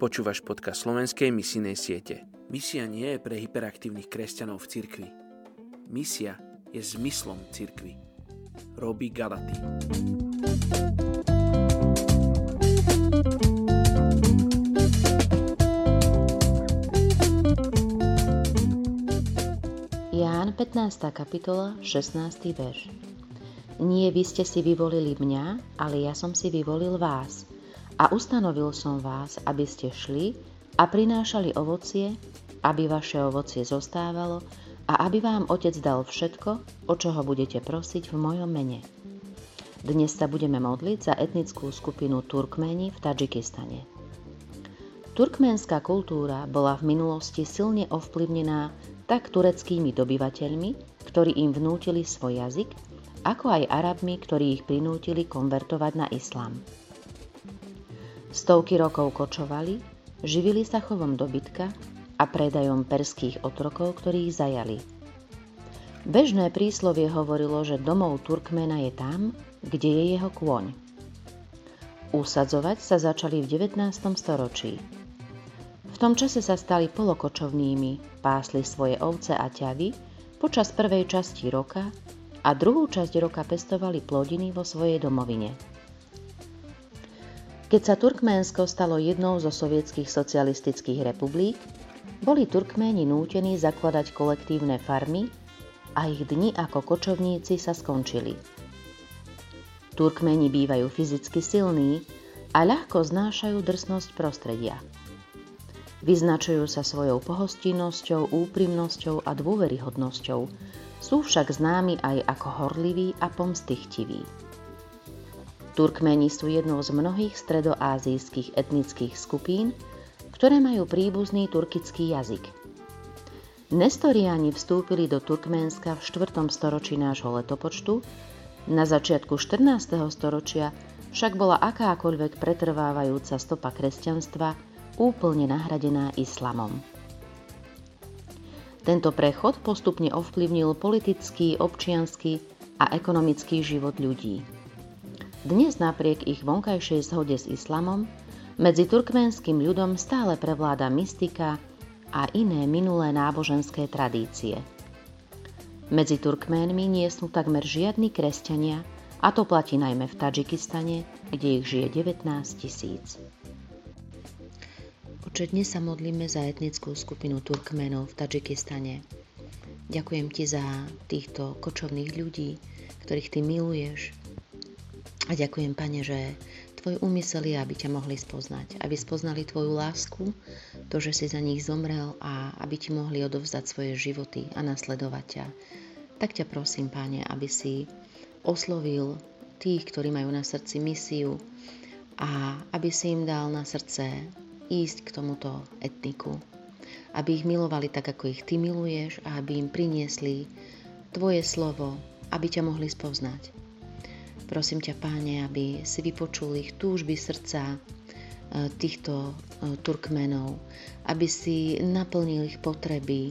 Počúvaš podcast slovenskej misijnej siete. Misia nie je pre hyperaktívnych kresťanov v cirkvi. Misia je zmyslom cirkvi. Robí Galaty. Ján 15. kapitola 16. verš Nie vy ste si vyvolili mňa, ale ja som si vyvolil vás – a ustanovil som vás, aby ste šli a prinášali ovocie, aby vaše ovocie zostávalo a aby vám Otec dal všetko, o čo ho budete prosiť v mojom mene. Dnes sa budeme modliť za etnickú skupinu Turkmeni v Tadžikistane. Turkmenská kultúra bola v minulosti silne ovplyvnená tak tureckými dobyvateľmi, ktorí im vnútili svoj jazyk, ako aj Arabmi, ktorí ich prinútili konvertovať na islám. Stovky rokov kočovali, živili sa chovom dobytka a predajom perských otrokov, ktorých zajali. Bežné príslovie hovorilo, že domov Turkmena je tam, kde je jeho kôň. Usadzovať sa začali v 19. storočí. V tom čase sa stali polokočovnými, pásli svoje ovce a ťavy počas prvej časti roka a druhú časť roka pestovali plodiny vo svojej domovine. Keď sa Turkménsko stalo jednou zo sovietských socialistických republik, boli Turkméni nútení zakladať kolektívne farmy a ich dni ako kočovníci sa skončili. Turkméni bývajú fyzicky silní a ľahko znášajú drsnosť prostredia. Vyznačujú sa svojou pohostinnosťou, úprimnosťou a dôveryhodnosťou, sú však známi aj ako horliví a pomstychtiví. Turkmeni sú jednou z mnohých stredoázijských etnických skupín, ktoré majú príbuzný turkický jazyk. Nestoriani vstúpili do Turkménska v 4. storočí nášho letopočtu, na začiatku 14. storočia však bola akákoľvek pretrvávajúca stopa kresťanstva úplne nahradená islamom. Tento prechod postupne ovplyvnil politický, občiansky a ekonomický život ľudí. Dnes napriek ich vonkajšej zhode s islamom, medzi turkmenským ľudom stále prevláda mystika a iné minulé náboženské tradície. Medzi Turkménmi nie sú takmer žiadni kresťania, a to platí najmä v Tadžikistane, kde ich žije 19 tisíc. Oče, dnes sa modlíme za etnickú skupinu Turkmenov v Tadžikistane. Ďakujem ti za týchto kočovných ľudí, ktorých ty miluješ, a ďakujem, Pane, že Tvoj úmysel je, aby ťa mohli spoznať, aby spoznali Tvoju lásku, to, že si za nich zomrel a aby Ti mohli odovzdať svoje životy a nasledovať ťa. Tak ťa prosím, Pane, aby si oslovil tých, ktorí majú na srdci misiu a aby si im dal na srdce ísť k tomuto etniku. Aby ich milovali tak, ako ich Ty miluješ a aby im priniesli Tvoje slovo, aby ťa mohli spoznať. Prosím ťa, páne, aby si vypočul ich túžby srdca e, týchto e, Turkmenov, aby si naplnil ich potreby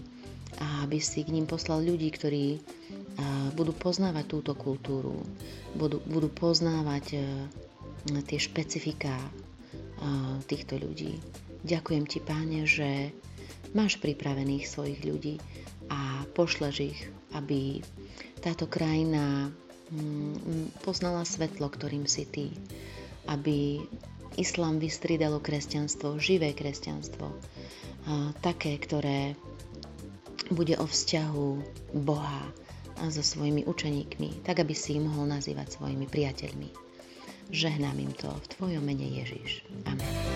a aby si k ním poslal ľudí, ktorí e, budú poznávať túto kultúru, budú, budú poznávať tie špecifiká týchto ľudí. Ďakujem ti, páne, že máš pripravených svojich ľudí a pošleš ich, aby táto krajina poznala svetlo, ktorým si ty. Aby islám vystrídalo kresťanstvo, živé kresťanstvo, také, ktoré bude o vzťahu Boha so svojimi učeníkmi, tak aby si ich mohol nazývať svojimi priateľmi. Žehnám im to v Tvojom mene Ježiš. Amen.